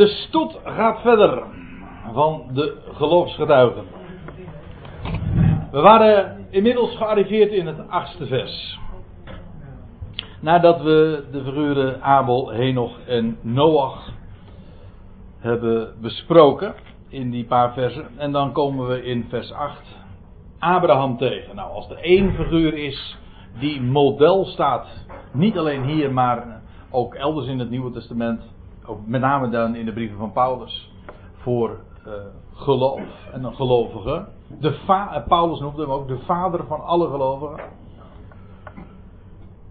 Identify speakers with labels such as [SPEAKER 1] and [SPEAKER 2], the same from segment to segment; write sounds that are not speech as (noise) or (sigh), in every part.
[SPEAKER 1] De stoet gaat verder van de geloofsgetuigen. We waren inmiddels gearriveerd in het achtste vers. Nadat we de figuren Abel, Henoch en Noach hebben besproken in die paar versen. En dan komen we in vers 8 Abraham tegen. Nou, als er één figuur is die model staat, niet alleen hier, maar ook elders in het Nieuwe Testament, met name dan in de brieven van Paulus, voor uh, geloof en een gelovige. De va Paulus noemde hem ook de vader van alle gelovigen.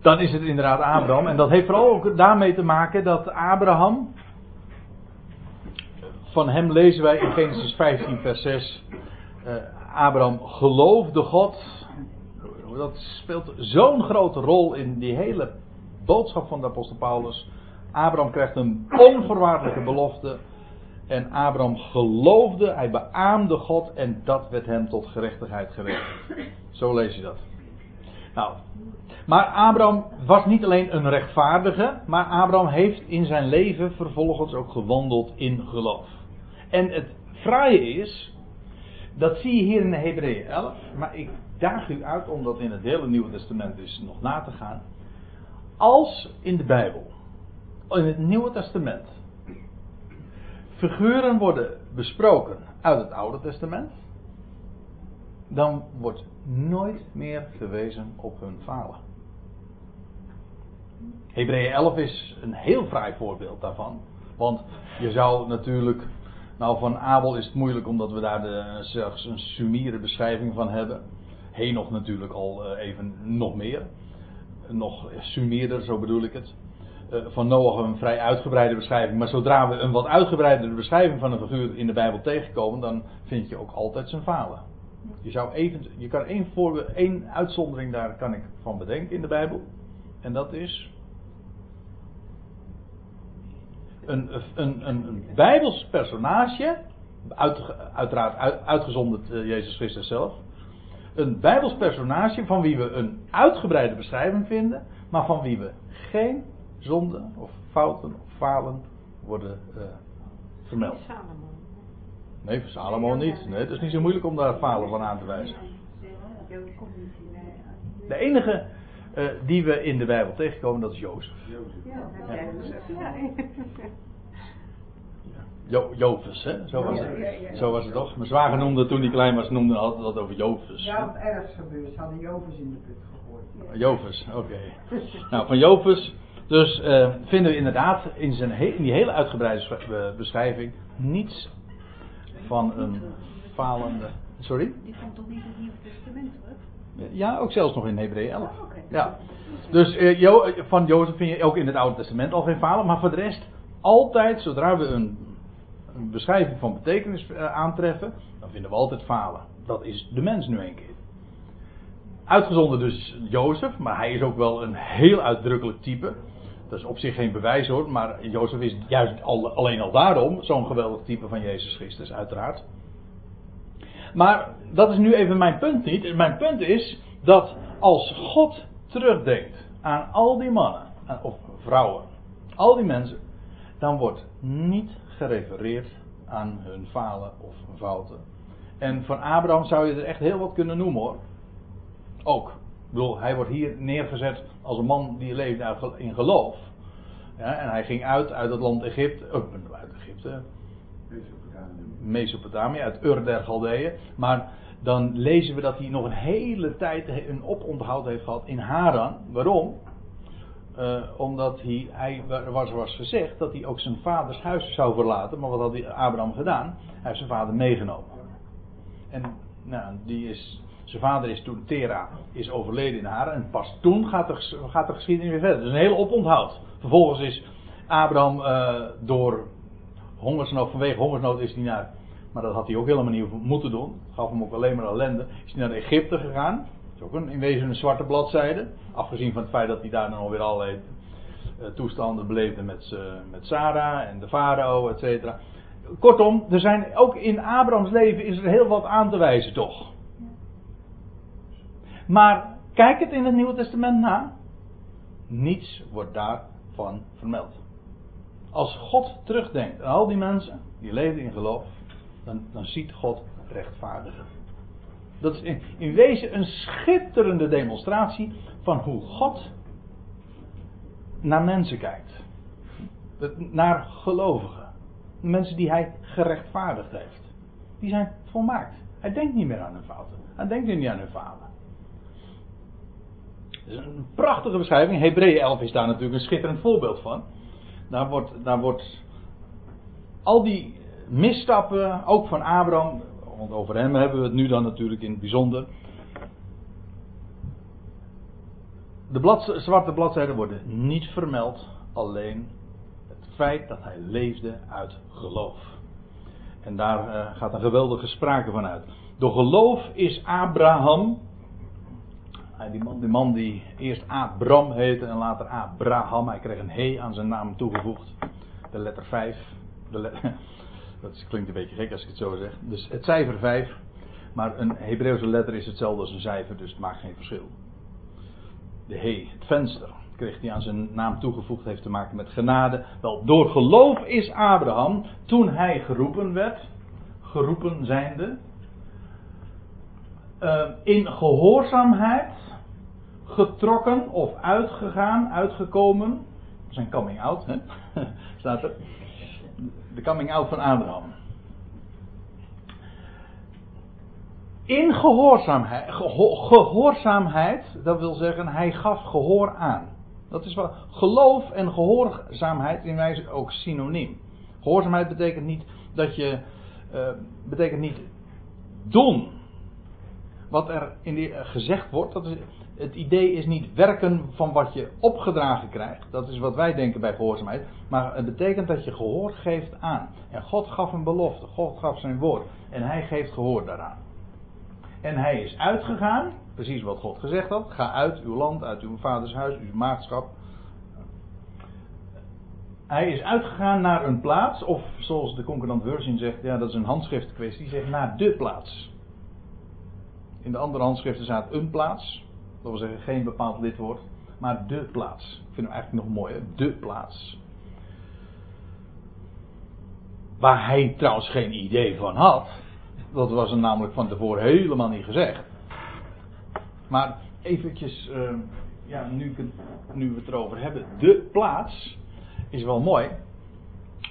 [SPEAKER 1] Dan is het inderdaad Abraham. En dat heeft vooral ook daarmee te maken dat Abraham. Van hem lezen wij in Genesis 15, vers 6. Uh, Abraham geloofde God. Dat speelt zo'n grote rol in die hele boodschap van de apostel Paulus. Abraham krijgt een onvoorwaardelijke belofte. En Abraham geloofde, hij beaamde God en dat werd hem tot gerechtigheid gerekend. Zo lees je dat. Nou, maar Abraham was niet alleen een rechtvaardige, maar Abraham heeft in zijn leven vervolgens ook gewandeld in geloof. En het fraaie is, dat zie je hier in Hebreeën 11, maar ik daag u uit om dat in het hele Nieuwe Testament dus nog na te gaan. Als in de Bijbel, in het Nieuwe Testament, figuren worden besproken uit het Oude Testament, dan wordt nooit meer gewezen op hun falen. Hebreeën 11 is een heel fraai voorbeeld daarvan. Want je zou natuurlijk. Nou, van Abel is het moeilijk omdat we daar de, zelfs een sumiere beschrijving van hebben. Henoch natuurlijk al eh, even nog meer. Nog sumierder, zo bedoel ik het. Eh, van Noach een vrij uitgebreide beschrijving. Maar zodra we een wat uitgebreidere beschrijving van een figuur in de Bijbel tegenkomen, dan vind je ook altijd zijn falen. Je, zou even, je kan één, voorbeeld, één uitzondering daar kan ik van bedenken in de Bijbel. En dat is een, een, een, een Bijbels personage, uit, uiteraard uit, uitgezonderd uh, Jezus Christus zelf. Een Bijbels personage van wie we een uitgebreide beschrijving vinden, maar van wie we geen zonden of fouten of falen worden uh, vermeld. Nee, voor Salomo niet. Nee, het is niet zo moeilijk om daar falen van aan te wijzen. De enige uh, die we in de Bijbel tegenkomen, dat is Jozef. Ja. Jo Jovus, hè? Zo was, het. Zo was het toch? Mijn zwager noemde toen hij klein was, noemde altijd dat over Jovus.
[SPEAKER 2] Ja, wat ergens gebeurd. Ze hadden Jovus in de put gegooid.
[SPEAKER 1] Jovus, oké. Okay. (laughs) nou, van Jovus dus uh, vinden we inderdaad in, zijn in die hele uitgebreide beschrijving niets van een falende. Sorry?
[SPEAKER 3] Die komt toch niet in het Nieuwe Testament terug?
[SPEAKER 1] Ja, ook zelfs nog in Hebreeën 11. Oh, okay. Ja. Dus uh, jo van Jozef vind je ook in het Oude Testament al geen falen, maar voor de rest altijd, zodra we een, een beschrijving van betekenis uh, aantreffen, dan vinden we altijd falen. Dat is de mens nu een keer. Uitgezonderd dus Jozef, maar hij is ook wel een heel uitdrukkelijk type. Dat is op zich geen bewijs hoor, maar Jozef is juist al, alleen al daarom zo'n geweldig type van Jezus Christus, uiteraard. Maar dat is nu even mijn punt niet. Mijn punt is dat als God terugdenkt aan al die mannen, of vrouwen, al die mensen, dan wordt niet gerefereerd aan hun falen of fouten. En van Abraham zou je er echt heel wat kunnen noemen hoor. Ook. Ik bedoel, hij wordt hier neergezet als een man die leefde in geloof. Ja, en hij ging uit uit het land Egypte, oh, uit Egypte, Mesopotamië, uit Ur der Galdeeën. Maar dan lezen we dat hij nog een hele tijd een oponthoud heeft gehad in Haran. Waarom? Uh, omdat hij, hij was, was gezegd dat hij ook zijn vaders huis zou verlaten. Maar wat had Abraham gedaan? Hij heeft zijn vader meegenomen. En nou, die is zijn vader is toen, Tera, is overleden in Haran. En pas toen gaat de, gaat de geschiedenis weer verder. Dus een hele oponthoud. Vervolgens is Abraham uh, door hongersnood, vanwege hongersnood is hij naar, maar dat had hij ook helemaal niet moeten doen. Gaf hem ook alleen maar ellende. Is hij naar Egypte gegaan. Dat is ook een, in wezen een zwarte bladzijde. Afgezien van het feit dat hij daar dan alweer allerlei uh, toestanden beleefde met, uh, met Sarah en de farao, et cetera. Kortom, er zijn ook in Abrahams leven is er heel wat aan te wijzen toch. Maar kijk het in het Nieuwe Testament na. Niets wordt daarvan vermeld. Als God terugdenkt aan al die mensen die leven in geloof, dan, dan ziet God rechtvaardigen. Dat is in, wezen een schitterende demonstratie van hoe God naar mensen kijkt. Naar gelovigen. Mensen die hij gerechtvaardigd heeft. Die zijn volmaakt. Hij denkt niet meer aan hun fouten. Hij denkt niet aan hun falen. Een prachtige beschrijving. Hebreeën 11 is daar natuurlijk een schitterend voorbeeld van. Daar wordt, daar wordt al die misstappen, ook van Abraham, want over hem hebben we het nu dan natuurlijk in het bijzonder. De zwarte bladzijden worden niet vermeld, alleen het feit dat hij leefde uit geloof. En daar uh, gaat een geweldige sprake van uit. Door geloof is Abraham, die man, die man die eerst Abram heette en later Abraham, hij kreeg een he aan zijn naam toegevoegd. De letter 5. De (laughs) dat klinkt een beetje gek als ik het zo zeg. Dus het cijfer 5. Maar een Hebreeuwse letter is hetzelfde als een cijfer, dus het maakt geen verschil. De he, het venster, kreeg hij aan zijn naam toegevoegd, heeft te maken met genade. Wel, door geloof is Abraham, toen hij geroepen werd, geroepen zijnde, uh, in gehoorzaamheid getrokken of uitgegaan, uitgekomen. Zijn coming out, hè? (laughs) staat er de coming out van Abraham. In gehoorzaamheid, gehoorzaamheid, dat wil zeggen, hij gaf gehoor aan. Dat is wat geloof en gehoorzaamheid in wijze ook synoniem. Gehoorzaamheid betekent niet dat je, uh, betekent niet doen. Wat er in die, uh, gezegd wordt, dat het idee is niet werken van wat je opgedragen krijgt. Dat is wat wij denken bij gehoorzaamheid. Maar het betekent dat je gehoor geeft aan. En God gaf een belofte. God gaf zijn woord. En hij geeft gehoor daaraan. En hij is uitgegaan. Precies wat God gezegd had. Ga uit uw land, uit uw vaders huis, uw maagschap. Hij is uitgegaan naar een plaats. Of zoals de concordant version zegt. Ja, dat is een handschrift kwestie. Zegt naar de plaats. In de andere handschriften staat een plaats. Dat wil zeggen geen bepaald lidwoord, maar de plaats. Ik vind hem eigenlijk nog mooier, de plaats. Waar hij trouwens geen idee van had. Dat was hem namelijk van tevoren helemaal niet gezegd. Maar eventjes, uh, ja, nu, nu we het erover hebben, de plaats is wel mooi.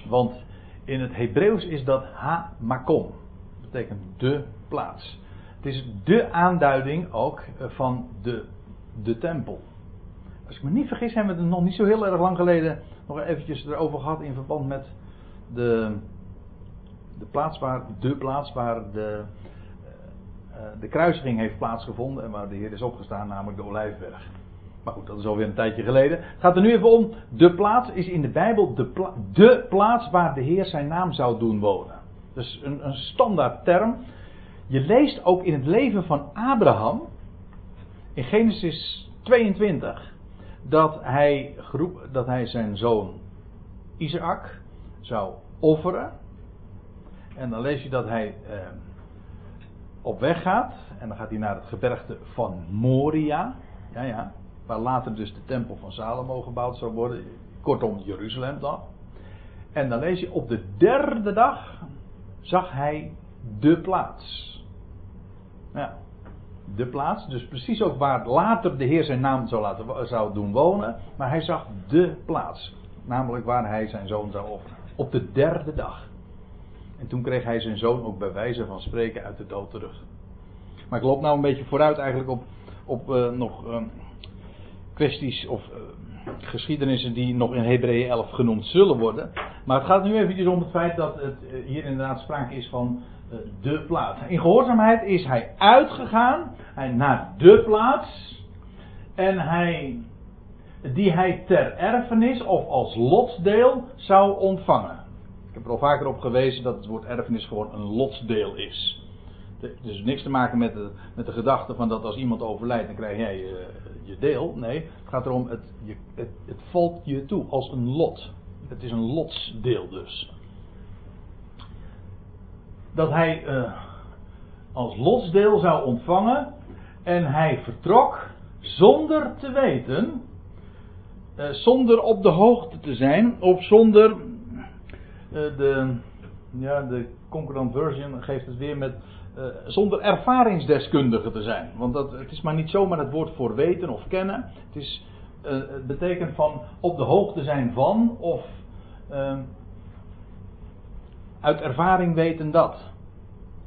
[SPEAKER 1] Want in het Hebreeuws is dat ha-makom. Dat betekent de plaats. Het is de aanduiding ook eh, van de, de tempel. Als ik me niet vergis, hebben we het nog niet zo heel erg lang geleden nog eventjes erover gehad in verband met de, de plaats waar, de plaats waar de, eh, de kruisiging heeft plaatsgevonden en waar de Heer is opgestaan, namelijk de Olijfberg. Maar goed, dat is alweer een tijdje geleden. Het gaat er nu even om. De plaats is in de Bijbel de, de plaats waar de Heer zijn naam zou doen wonen. Dus een, een standaard term je leest ook in het leven van Abraham, in Genesis 22, dat hij, dat hij zijn zoon Isaac zou offeren. En dan lees je dat hij eh, op weg gaat. En dan gaat hij naar het gebergte van Moria. Ja, ja. Waar later dus de tempel van Salomo gebouwd zou worden. Kortom, Jeruzalem dan. En dan lees je op de derde dag zag hij de plaats. Ja. De plaats, dus precies ook waar later de Heer zijn naam zou, laten, zou doen wonen. Maar hij zag de plaats. Namelijk waar hij zijn zoon zou offeren. Op de derde dag. En toen kreeg hij zijn zoon ook bij wijze van spreken uit de dood terug. Maar ik loop nou een beetje vooruit eigenlijk op, op uh, nog uh, kwesties of uh, geschiedenissen die nog in Hebreeën 11 genoemd zullen worden. Maar het gaat nu eventjes om het feit dat het hier inderdaad sprake is van eh, de plaats. In gehoorzaamheid is hij uitgegaan hij naar de plaats. En hij, die hij ter erfenis of als lotsdeel zou ontvangen. Ik heb er al vaker op gewezen dat het woord erfenis gewoon een lotsdeel is. Dus niks te maken met de, met de gedachte van dat als iemand overlijdt dan krijg jij je, je deel. Nee, het gaat erom, het, je, het, het valt je toe als een lot. Het is een lotsdeel dus dat hij uh, als lotsdeel zou ontvangen. En hij vertrok zonder te weten, uh, zonder op de hoogte te zijn, of zonder de, ja, de concurrent version geeft het weer met zonder ervaringsdeskundige te zijn. Want dat, het is maar niet zomaar het woord voor weten of kennen. Het, is, het betekent van op de hoogte zijn van of uh, uit ervaring weten dat.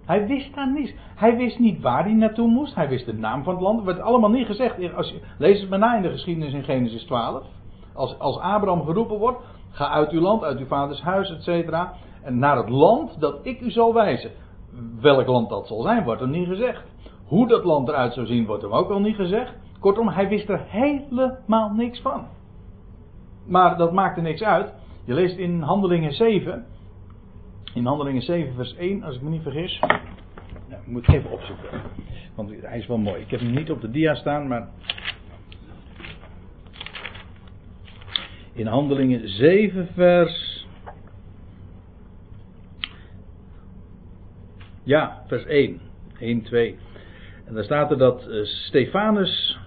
[SPEAKER 1] Hij wist daar niets. Hij wist niet waar hij naartoe moest. Hij wist de naam van het land. Het werd allemaal niet gezegd. Als je, lees het maar na in de geschiedenis in Genesis 12. Als, als Abraham geroepen wordt, ga uit uw land, uit uw vaders huis, etc. En naar het land dat ik u zal wijzen. Welk land dat zal zijn, wordt er niet gezegd. Hoe dat land eruit zou zien, wordt hem ook al niet gezegd. Kortom, hij wist er helemaal niks van. Maar dat maakte niks uit. Je leest in Handelingen 7. In Handelingen 7, vers 1, als ik me niet vergis. Ja, ik moet even opzoeken. Want hij is wel mooi. Ik heb hem niet op de dia staan, maar. In Handelingen 7, vers. Ja, vers 1. 1, 2. En daar staat er dat uh, Stefanus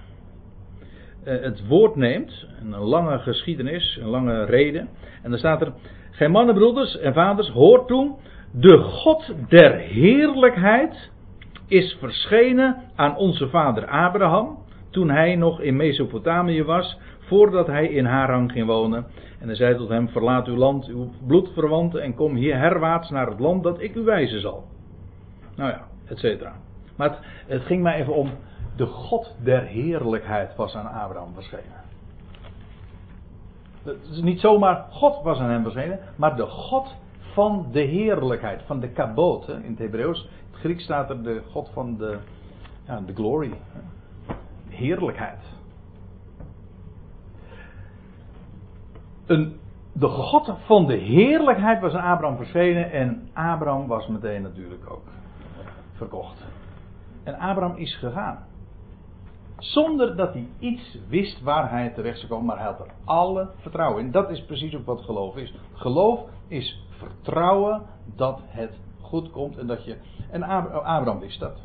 [SPEAKER 1] uh, het woord neemt. Een lange geschiedenis, een lange reden. En daar staat er. Gij mannen, broeders en vaders, hoort toen. De God der heerlijkheid is verschenen aan onze vader Abraham. Toen hij nog in Mesopotamië was. Voordat hij in Haran ging wonen. En hij zei tot hem: Verlaat uw land, uw bloedverwanten. En kom hier herwaarts naar het land dat ik u wijzen zal. Nou ja, et cetera. Maar het, het ging mij even om. De God der heerlijkheid was aan Abraham verschenen. Is niet zomaar God was aan hem verschenen, maar de God van de heerlijkheid, van de kabot. In het Hebreeuws, in het Grieks staat er de God van de, ja, de glory. Heerlijkheid. Een, de God van de heerlijkheid was aan Abraham verschenen en Abraham was meteen natuurlijk ook verkocht. En Abraham is gegaan. Zonder dat hij iets wist waar hij terecht zou komen, maar hij had er alle vertrouwen in. Dat is precies ook wat geloof is. Geloof is vertrouwen dat het goed komt en dat je. En Abraham wist dat.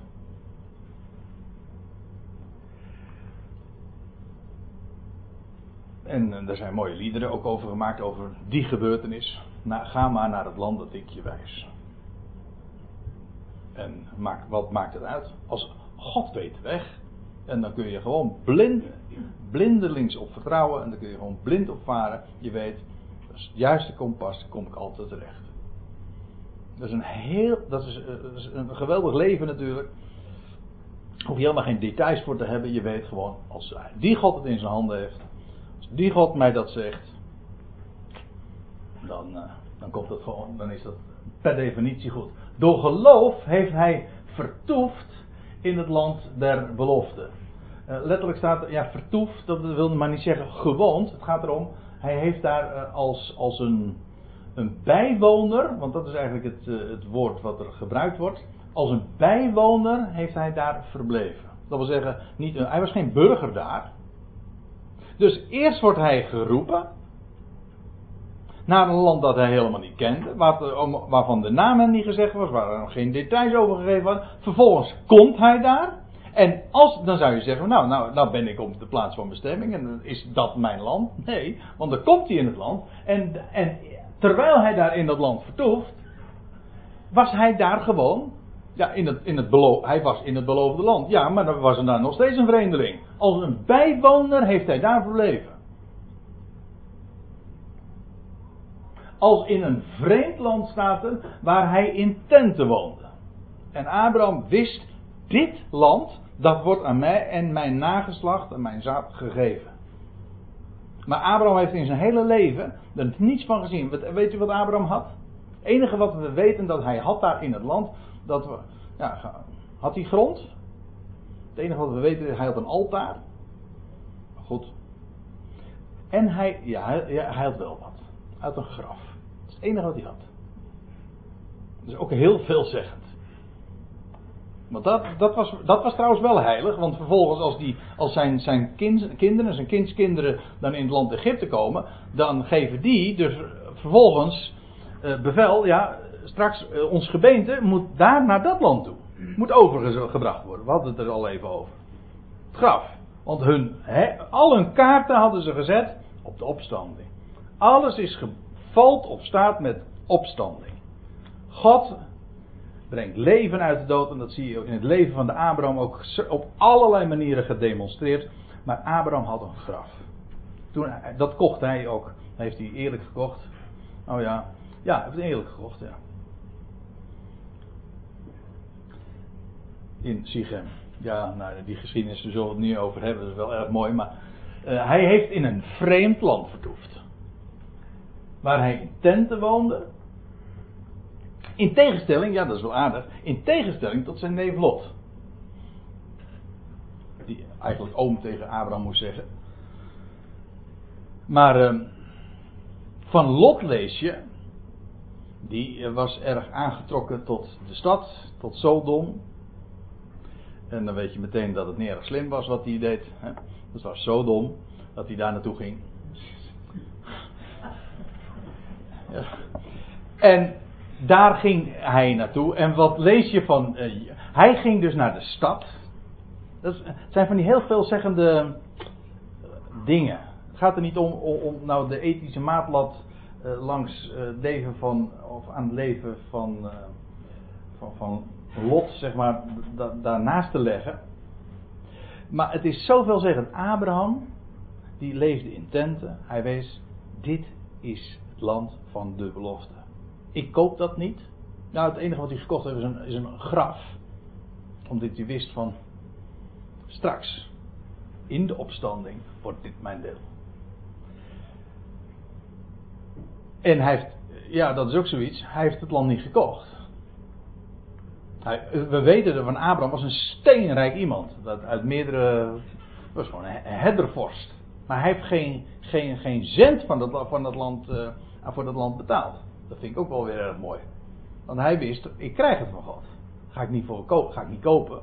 [SPEAKER 1] En er zijn mooie liederen ook over gemaakt over die gebeurtenis. Ga maar naar het land dat ik je wijs. En maak, wat maakt het uit? Als God weet weg. En dan kun je gewoon blind, blindelings op vertrouwen. En dan kun je gewoon blind op varen. Je weet, dat is het juiste kompas, kom ik altijd terecht. Dat is een heel, dat is, dat is een geweldig leven natuurlijk. Hoef je helemaal geen details voor te hebben. Je weet gewoon, als die God het in zijn handen heeft. Als die God mij dat zegt. Dan, uh, dan komt het gewoon, dan is dat per definitie goed. Door geloof heeft hij vertoefd in het land der belofte. Uh, letterlijk staat, ja, vertoefd, dat wil maar niet zeggen gewoond. Het gaat erom, hij heeft daar uh, als, als een, een bijwoner, want dat is eigenlijk het, uh, het woord wat er gebruikt wordt. Als een bijwoner heeft hij daar verbleven. Dat wil zeggen, niet, hij was geen burger daar. Dus eerst wordt hij geroepen naar een land dat hij helemaal niet kende, waarvan de naam hem niet gezegd was, waar er geen details over gegeven waren. Vervolgens komt hij daar. En als, dan zou je zeggen, nou, nou, nou ben ik op de plaats van bestemming en is dat mijn land? Nee, want dan komt hij in het land. En, en terwijl hij daar in dat land vertoeft, was hij daar gewoon, ja, in in het hij was in het beloofde land. Ja, maar dan was er daar nog steeds een vreemdeling. Als een bijwoner heeft hij daar verbleven. Als in een vreemd land er, waar hij in tenten woonde. En Abraham wist, dit land, dat wordt aan mij en mijn nageslacht en mijn zaad gegeven. Maar Abraham heeft in zijn hele leven er niets van gezien. Weet u wat Abraham had? Het enige wat we weten dat hij had daar in het land, dat we, ja, had hij grond? Het enige wat we weten is, hij had een altaar. Goed. En hij, ja, hij had wel wat. Uit een graf. Dat is het enige wat hij had. Dat is ook heel veelzeggend. Want dat, dat, was, dat was trouwens wel heilig, want vervolgens als, die, als zijn, zijn kind, kinderen, zijn kindskinderen dan in het land Egypte komen, dan geven die dus vervolgens uh, bevel, ja, straks uh, ons gebeente moet daar naar dat land toe. Moet overgebracht worden. We hadden het er al even over. Het graf. Want hun, al hun kaarten hadden ze gezet op de opstanding. Alles is valt of staat met opstanding. God brengt leven uit de dood. En dat zie je in het leven van de Abraham ook op allerlei manieren gedemonstreerd. Maar Abraham had een graf. Toen, dat kocht hij ook. Heeft hij eerlijk gekocht. Oh ja, ja, hij heeft het eerlijk gekocht, ja. In Sichem. Ja, nou, die geschiedenis, daar zullen we het niet over hebben, dat is wel erg mooi. Maar uh, hij heeft in een vreemd land vertoefd. Waar hij in tenten woonde. In tegenstelling, ja dat is wel aardig, in tegenstelling tot zijn neef Lot. Die eigenlijk oom tegen Abraham moest zeggen. Maar uh, van Lot lees je, die was erg aangetrokken tot de stad, tot Sodom. En dan weet je meteen dat het niet erg slim was wat hij deed. Hè? Dat was Sodom, dat hij daar naartoe ging. En daar ging hij naartoe. En wat lees je van. Uh, hij ging dus naar de stad. Dat zijn van die heel veelzeggende dingen. Het gaat er niet om, om, nou de ethische maatlat uh, langs uh, leven van. of aan het leven van. van, van Lot, zeg maar, da, daarnaast te leggen. Maar het is zoveelzeggend. Abraham, die leefde in tenten. Hij wees, dit is land van de belofte. Ik koop dat niet. Nou, het enige wat hij gekocht heeft is een, is een graf. Omdat hij wist van, straks, in de opstanding, wordt dit mijn deel. En hij heeft, ja, dat is ook zoiets, hij heeft het land niet gekocht. We weten van Abraham was een steenrijk iemand. Dat uit meerdere. was gewoon een herdervorst. Maar hij heeft geen, geen, geen cent van dat, van dat land, uh, voor dat land betaald. Dat vind ik ook wel weer erg mooi. Want hij wist, ik krijg het van God. Ga ik niet, voor ga ik niet kopen.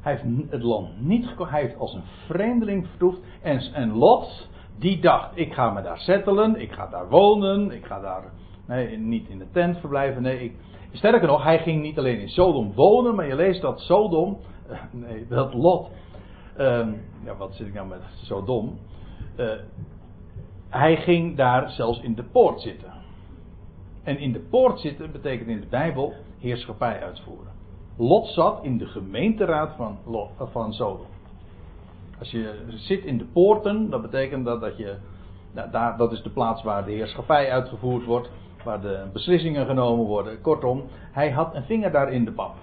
[SPEAKER 1] Hij heeft het land niet gekocht. Hij heeft als een vreemdeling vertoefd. En, en Lot, die dacht, ik ga me daar settelen. Ik ga daar wonen. Ik ga daar Nee, niet in de tent verblijven. Nee, ik, sterker nog, hij ging niet alleen in Sodom wonen, maar je leest dat Sodom, (laughs) nee, dat Lot, uh, ja, wat zit ik nou met Sodom? Uh, hij ging daar zelfs in de poort zitten. En in de poort zitten betekent in de Bijbel heerschappij uitvoeren. Lot zat in de gemeenteraad van, van Sodom. Als je zit in de poorten, dat betekent dat, dat je. Nou, daar, dat is de plaats waar de heerschappij uitgevoerd wordt waar de beslissingen genomen worden. Kortom, hij had een vinger daar in de pap.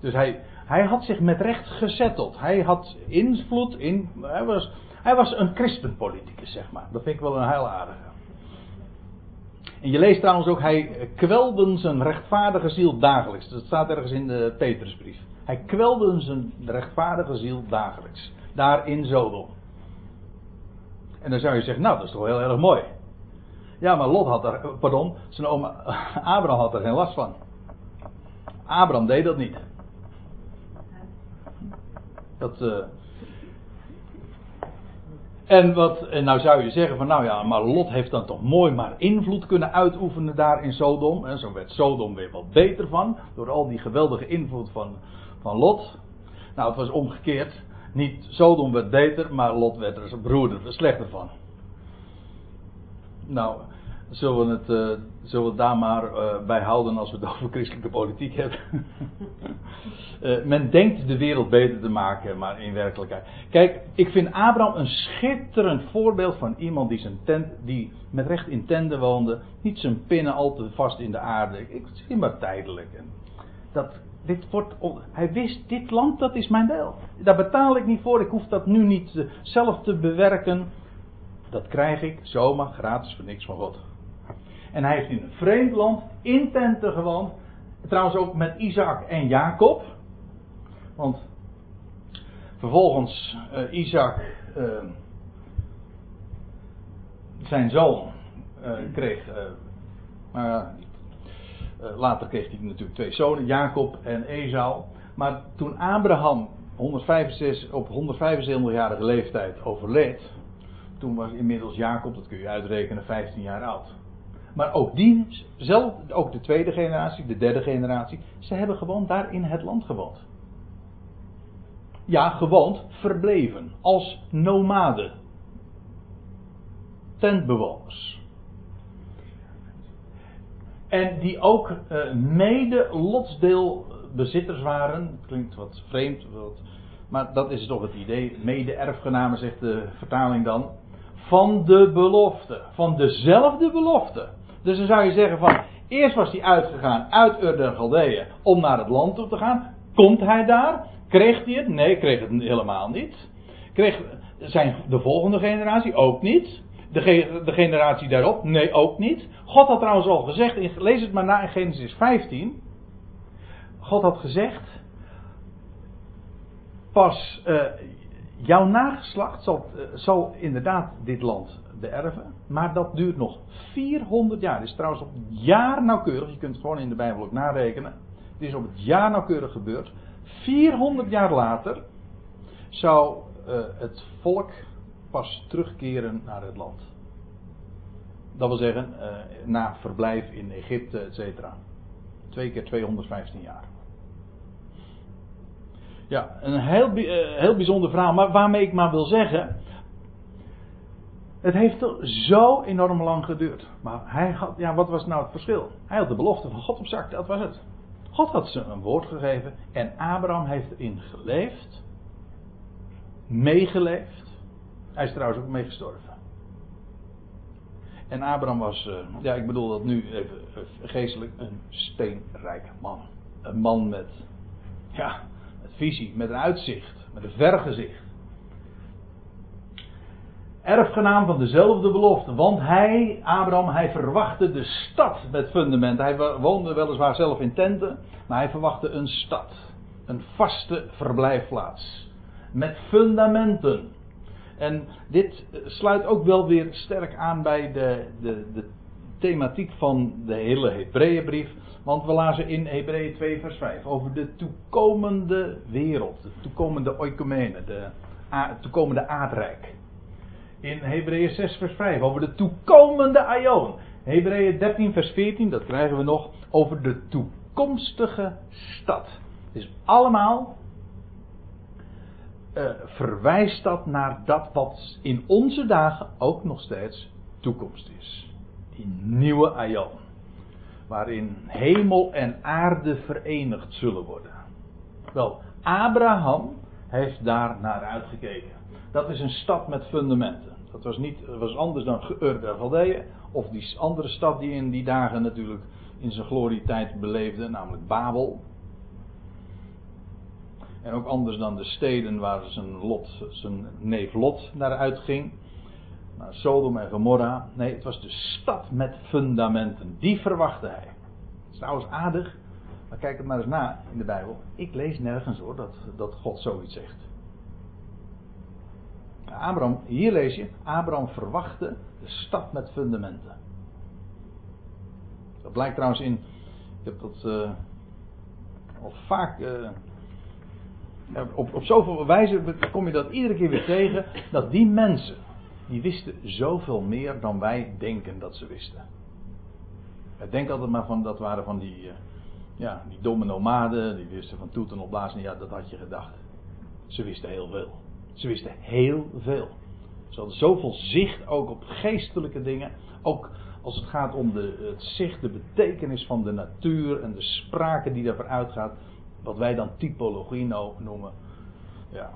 [SPEAKER 1] Dus hij, hij had zich met recht gezetteld. Hij had invloed in. Hij was, hij was een christenpoliticus, zeg maar. Dat vind ik wel een heel aardige. En je leest trouwens ook, hij kwelde zijn rechtvaardige ziel dagelijks. Dat staat ergens in de Petrusbrief. Hij kwelde zijn rechtvaardige ziel dagelijks. Daar in Zodom. En dan zou je zeggen, nou dat is toch heel erg mooi. Ja, maar Lot had er, pardon, zijn oom (laughs) Abraham had er geen last van. Abraham deed dat niet. Dat, uh, en wat, nou zou je zeggen van nou ja, maar Lot heeft dan toch mooi maar invloed kunnen uitoefenen daar in Sodom. En zo werd Sodom weer wat beter van, door al die geweldige invloed van, van Lot. Nou, het was omgekeerd. Niet Sodom werd beter, maar Lot werd er zijn broer er slechter van. Nou, zullen we het, uh, zullen we het daar maar uh, bij houden als we het (laughs) over christelijke politiek hebben. uh, (laughs) men denkt de wereld beter te maken, maar in werkelijkheid. Kijk, ik vind Abraham een schitterend voorbeeld van iemand die, zijn tent, die met recht in tenten woonde. Niet zijn pinnen al te vast in de aarde. Ik zie maar tijdelijk. En dat, dit wordt, hij wist, dit land dat is mijn deel. Daar betaal ik niet voor. Ik hoef dat nu niet zelf te bewerken. Dat krijg ik zomaar gratis voor niks van God. En hij heeft in een vreemd land in tenten gewoond. Trouwens ook met Isaac en Jacob. Want vervolgens uh, Isaac, uh, zijn zoon, uh, kreeg. later kreeg hij natuurlijk twee zonen, Jacob en Esau. Maar toen Abraham 165, op 175-jarige leeftijd overleed. Toen was inmiddels Jacob, dat kun je uitrekenen, 15 jaar oud. Maar ook die, zelf, ook de tweede generatie, de derde generatie, ze hebben gewoon daar in het land gewoond. Ja, gewoond, verbleven, als nomaden. tentbewoners. En die ook uh, mede lotsdeelbezitters waren. Klinkt wat vreemd, maar dat is toch het idee. Mede erfgenamen, zegt de vertaling dan. Van de belofte. Van dezelfde belofte. Dus dan zou je zeggen van. Eerst was hij uitgegaan uit Ur den Galdeeën om naar het land toe te gaan. Komt hij daar? Kreeg hij het? Nee, kreeg het helemaal niet. Kreeg zijn de volgende generatie ook niet. De, de, generatie daarop? Nee, ook niet. God had trouwens al gezegd, lees het maar na in Genesis 15. God had gezegd, pas uh, jouw nageslacht uh, zal, inderdaad dit land beërven, maar dat duurt nog 400 jaar. Het is trouwens op het jaar nauwkeurig, je kunt het gewoon in de Bijbel ook narekenen. Het is op het jaar nauwkeurig gebeurd. 400 jaar later zou uh, het volk pas terugkeren naar het land. Dat wil zeggen, uh, na verblijf in Egypte, et cetera. Twee keer 215 jaar. Ja, een heel, uh, heel bijzonder verhaal, maar waarmee ik maar wil zeggen. Het heeft zo enorm lang geduurd. Maar hij had, ja, wat was nou het verschil? Hij had de belofte van God op zak, dat was het. God had ze een woord gegeven en Abraham heeft erin geleefd, meegeleefd. Hij is trouwens ook meegestorven. En Abraham was, uh, ja, ik bedoel dat nu even geestelijk, een steenrijk man. Een man met, ja, met visie, met een uitzicht, met een vergezicht. Erfgenaam van dezelfde belofte, want hij, Abraham, hij verwachtte de stad met fundament. Hij woonde weliswaar zelf in tenten, maar hij verwachtte een stad. Een vaste verblijfplaats. Met fundamenten. En dit sluit ook wel weer sterk aan bij de, de, de thematiek van de hele Hebreeënbrief. Want we lazen in Hebreeën 2 vers 5 over de toekomende wereld. De toekomende oikumene, de toekomende aardrijk. In Hebreeën 6 vers 5 over de toekomende aion. Hebreeën 13 vers 14, dat krijgen we nog, over de toekomstige stad. Is allemaal uh, verwijst dat naar dat wat in onze dagen ook nog steeds toekomst is. Die nieuwe aion. Waarin hemel en aarde verenigd zullen worden. Wel, Abraham heeft daar naar uitgekeken. Dat is een stad met fundamenten. Dat was, niet, was anders dan Ur. Of die andere stad die in die dagen natuurlijk in zijn glorietijd beleefde, namelijk Babel. En ook anders dan de steden waar zijn, lot, zijn neef Lot naar uitging. Naar Sodom en Gomorra. Nee, het was de stad met fundamenten. Die verwachtte hij. Dat is trouwens aardig. Maar kijk het maar eens na in de Bijbel. Ik lees nergens hoor dat, dat God zoiets zegt. Abraham, hier lees je, Abraham verwachtte de stad met fundamenten. Dat blijkt trouwens in, ik heb dat uh, al vaak uh, op, op zoveel wijze kom je dat iedere keer weer tegen. Dat die mensen, die wisten zoveel meer dan wij denken dat ze wisten. Ik denk altijd maar van, dat waren van die, uh, ja, die domme nomaden, die wisten van toeten opblazen. Ja, dat had je gedacht. Ze wisten heel veel. Ze wisten heel veel. Ze hadden zoveel zicht ook op geestelijke dingen. Ook als het gaat om de, het zicht, de betekenis van de natuur en de sprake die daarvoor uitgaat wat wij dan typologie noemen. Ja.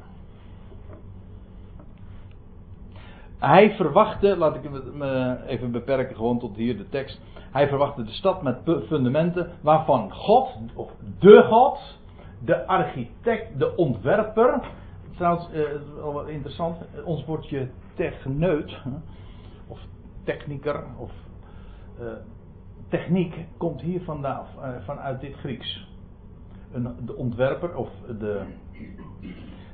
[SPEAKER 1] Hij verwachtte, laat ik me even beperken gewoon tot hier de tekst. Hij verwachtte de stad met fundamenten waarvan God, of de God, de architect, de ontwerper. Trouwens, eh, wel wat interessant, ons woordje techneut, of technieker, of eh, techniek, komt hier vandaan, uh, vanuit dit Grieks de ontwerper of de,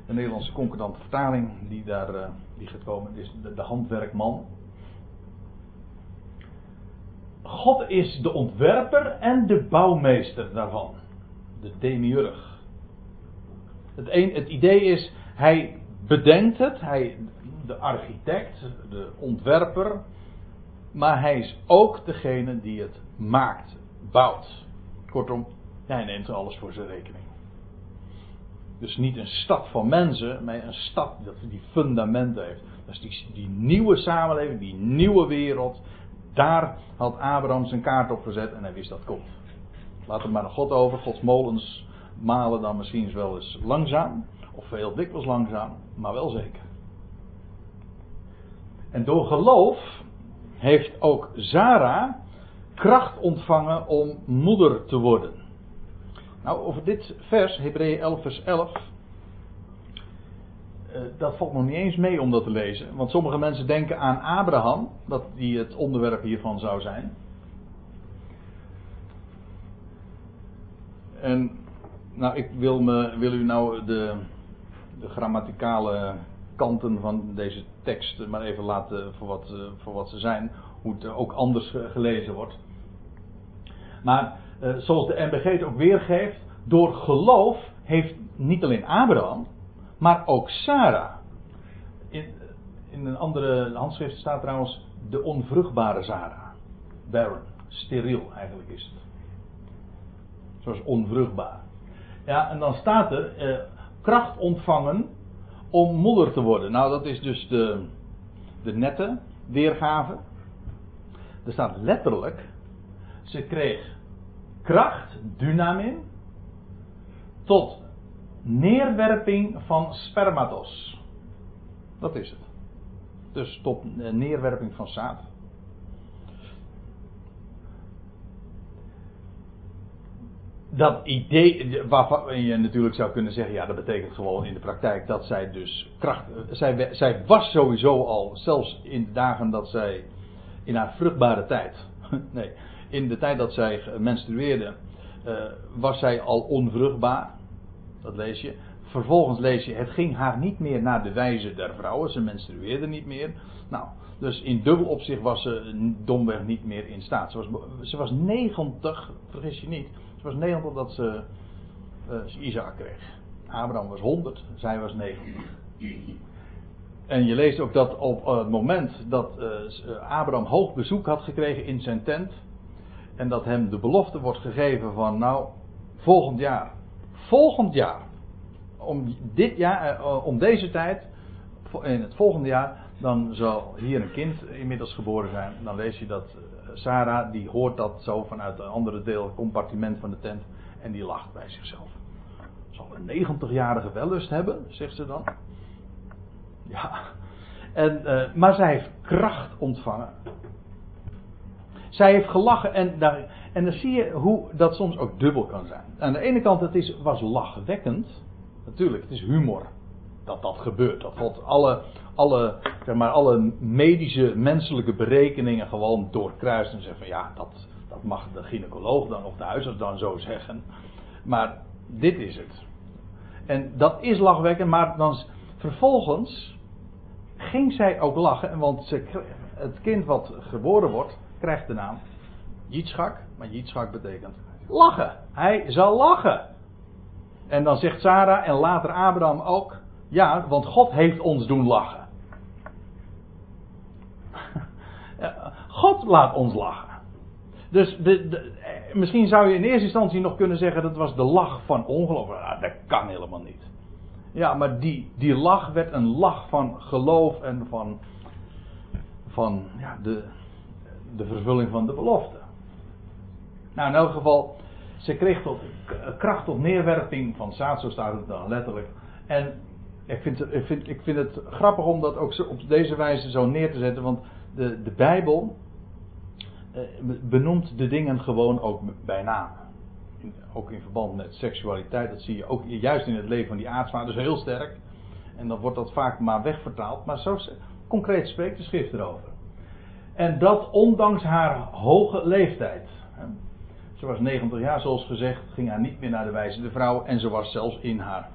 [SPEAKER 1] de Nederlandse concordante vertaling die daar die gaat komen is de, handwerkman. God is de ontwerper en de bouwmeester daarvan. De demiurg. Het, het idee is, hij bedenkt het, hij, de architect, de ontwerper, maar hij is ook degene die het maakt, bouwt. Kortom, hij neemt alles voor zijn rekening. Dus niet een stad van mensen, maar een stad die fundamenten heeft. Is die, die nieuwe samenleving, die nieuwe wereld. Daar had Abraham zijn kaart op gezet en hij wist dat komt. Laat er maar een God over. Gods molens malen dan misschien wel eens langzaam. Of heel dikwijls langzaam, maar wel zeker. En door geloof heeft ook Zara kracht ontvangen om moeder te worden. Nou, over dit vers, Hebreeën 11, vers 11. Uh, dat valt nog niet eens mee om dat te lezen. Want sommige mensen denken aan Abraham, dat die het onderwerp hiervan zou zijn. En, nou, ik wil, me, wil u nou de, de grammaticale kanten van deze tekst maar even laten voor wat, eh, voor wat ze zijn. Hoe het ook anders gelezen wordt. Maar uh, zoals de MBG het ook weergeeft, door geloof heeft niet alleen Abraham, maar ook Sarah. In, in een andere handschrift staat trouwens de onvruchtbare Sarah. Barren, steriel eigenlijk is het. Zoals onvruchtbaar. Ja, en dan staat er eh, kracht ontvangen om moeder te worden. Nou, dat is dus de, de nette weergave. Er staat letterlijk, ze kreeg kracht, dynamin, tot neerwerping van spermatos. Dat is het. Dus tot eh, neerwerping van zaad. Dat idee, waarvan je natuurlijk zou kunnen zeggen, ja, dat betekent gewoon in de praktijk dat zij dus kracht. Zij, zij was sowieso al, zelfs in de dagen dat zij in haar vruchtbare tijd, (laughs) nee, in de tijd dat zij menstrueerde, uh, was zij al onvruchtbaar. Dat lees je. Vervolgens lees je, het ging haar niet meer naar de wijze der vrouwen, ze menstrueerde niet meer. Nou, dus in dubbel opzicht was ze domweg niet meer in staat. Ze was, ze was 90, vergis je niet, ze was 90 dat ze uh, Isaac kreeg. Abraham was 100, zij was 90. En je leest ook dat op het moment dat uh, Abraham hoog bezoek had gekregen in zijn tent, en dat hem de belofte wordt gegeven van, nou, volgend jaar. Volgend jaar. Om dit jaar, eh, om deze tijd, in het volgende jaar, dan zal hier een kind inmiddels geboren zijn. Dan lees je dat eh, Sarah, die hoort dat zo vanuit een andere deel, compartiment van de tent. En die lacht bij zichzelf. Zal een 90-jarige wellust hebben, zegt ze dan. Ja. En, uh, maar zij heeft kracht ontvangen. Zij heeft gelachen en, daar, en dan zie je hoe dat soms ook dubbel kan zijn. Aan de ene kant, het is, was lachwekkend. Natuurlijk, het is humor dat dat gebeurt. Dat God alle, alle, zeg maar, alle medische, menselijke berekeningen gewoon doorkruist en zegt van ja, dat, dat mag de gynaecoloog dan of de huisarts dan zo zeggen. Maar dit is het. En dat is lachwekkend, maar dan vervolgens ging zij ook lachen, want het kind wat geboren wordt, krijgt de naam Yitzchak. Maar Yitzchak betekent lachen. Hij zal lachen. En dan zegt Sarah en later Abraham ook. Ja, want God heeft ons doen lachen. God laat ons lachen. Dus de, de, misschien zou je in eerste instantie nog kunnen zeggen dat was de lach van ongeloof. Dat kan helemaal niet. Ja, maar die, die lach werd een lach van geloof en van, van ja, de, de vervulling van de belofte. Nou, in elk geval, ze kreeg tot, kracht tot neerwerping van zaad, staat het dan letterlijk. En ik vind, ik, vind, ik vind het grappig om dat ook op deze wijze zo neer te zetten, want de, de Bijbel eh, benoemt de dingen gewoon ook bij naam. ook in verband met seksualiteit, dat zie je ook juist in het leven van die aartsvader, dus heel sterk. En dan wordt dat vaak maar wegvertaald, maar zo concreet spreekt de schrift erover. En dat ondanks haar hoge leeftijd. Ze was 90 jaar, zoals gezegd, ging haar niet meer naar de wijze de vrouw. En ze was zelfs in haar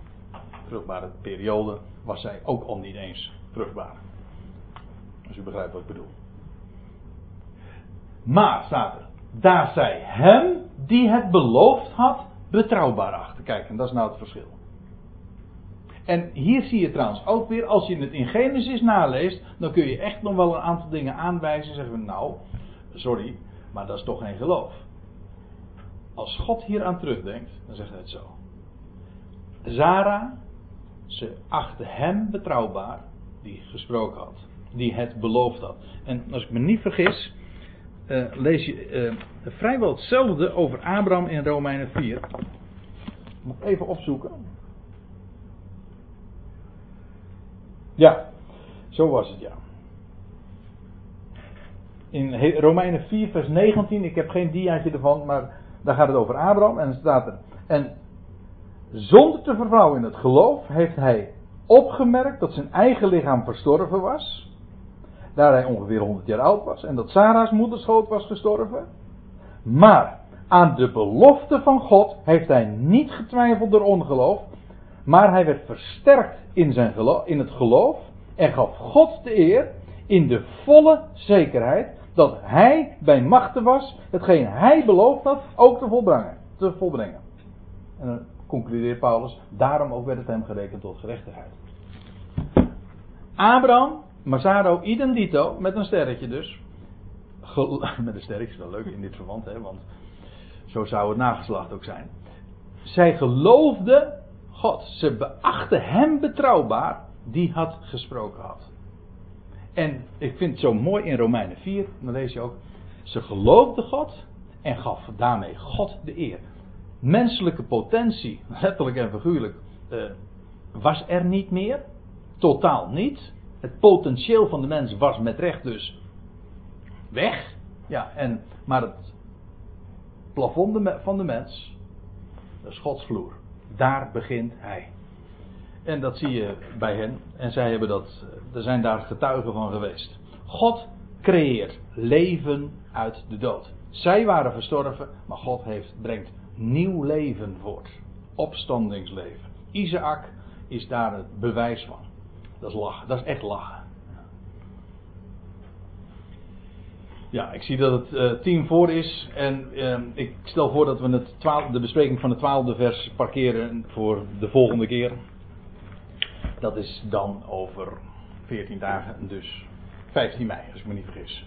[SPEAKER 1] vruchtbare periode, was zij ook al niet eens vruchtbaar. Als u begrijpt wat ik bedoel. Maar, staat er, daar zij hem die het beloofd had, betrouwbaar achter. Kijk, en dat is nou het verschil. En hier zie je trouwens ook weer, als je het in Genesis naleest, dan kun je echt nog wel een aantal dingen aanwijzen. Zeggen we, nou, sorry, maar dat is toch geen geloof. Als God hier aan terugdenkt, dan zegt hij het zo. Zara, ze achtte hem betrouwbaar, die gesproken had. Die het beloofd had. En als ik me niet vergis, uh, lees je uh, vrijwel hetzelfde over Abraham in Romeinen 4. Moet even opzoeken. Ja, zo was het ja. In Romeinen 4, vers 19, ik heb geen diaatje ervan, maar daar gaat het over Abraham en staat er. En zonder te vervrouwen in het geloof heeft hij opgemerkt dat zijn eigen lichaam verstorven was. Daar hij ongeveer 100 jaar oud was en dat Sarah's moederschoot was gestorven. Maar aan de belofte van God heeft hij niet getwijfeld door ongeloof. Maar hij werd versterkt in, zijn geloof, in het geloof en gaf God de eer in de volle zekerheid dat hij bij machten was hetgeen hij beloofd had ook te volbrengen. Te volbrengen. En dan concludeert Paulus, daarom ook werd het hem gerekend tot gerechtigheid. Abraham, Mazaro idem met een sterretje dus. (laughs) met een sterretje is wel leuk in dit verband, hè, want zo zou het nageslacht ook zijn. Zij geloofde God. Ze beachten hem betrouwbaar die had gesproken had. En ik vind het zo mooi in Romeinen 4, dan lees je ook. Ze geloofde God en gaf daarmee God de eer. Menselijke potentie, letterlijk en figuurlijk, uh, was er niet meer. Totaal niet. Het potentieel van de mens was met recht dus weg. Ja, en, maar het plafond van de mens, dat is Gods vloer. Daar begint hij. En dat zie je bij hen. En zij hebben dat, er zijn daar getuigen van geweest. God creëert leven uit de dood. Zij waren verstorven, maar God heeft, brengt nieuw leven voort. Opstandingsleven. Isaac is daar het bewijs van. Dat is lachen, dat is echt lachen. Ja, ik zie dat het uh, tien voor is. En uh, ik stel voor dat we het de bespreking van het twaalfde vers parkeren voor de volgende keer. Dat is dan over 14 dagen, dus 15 mei, als ik me niet vergis.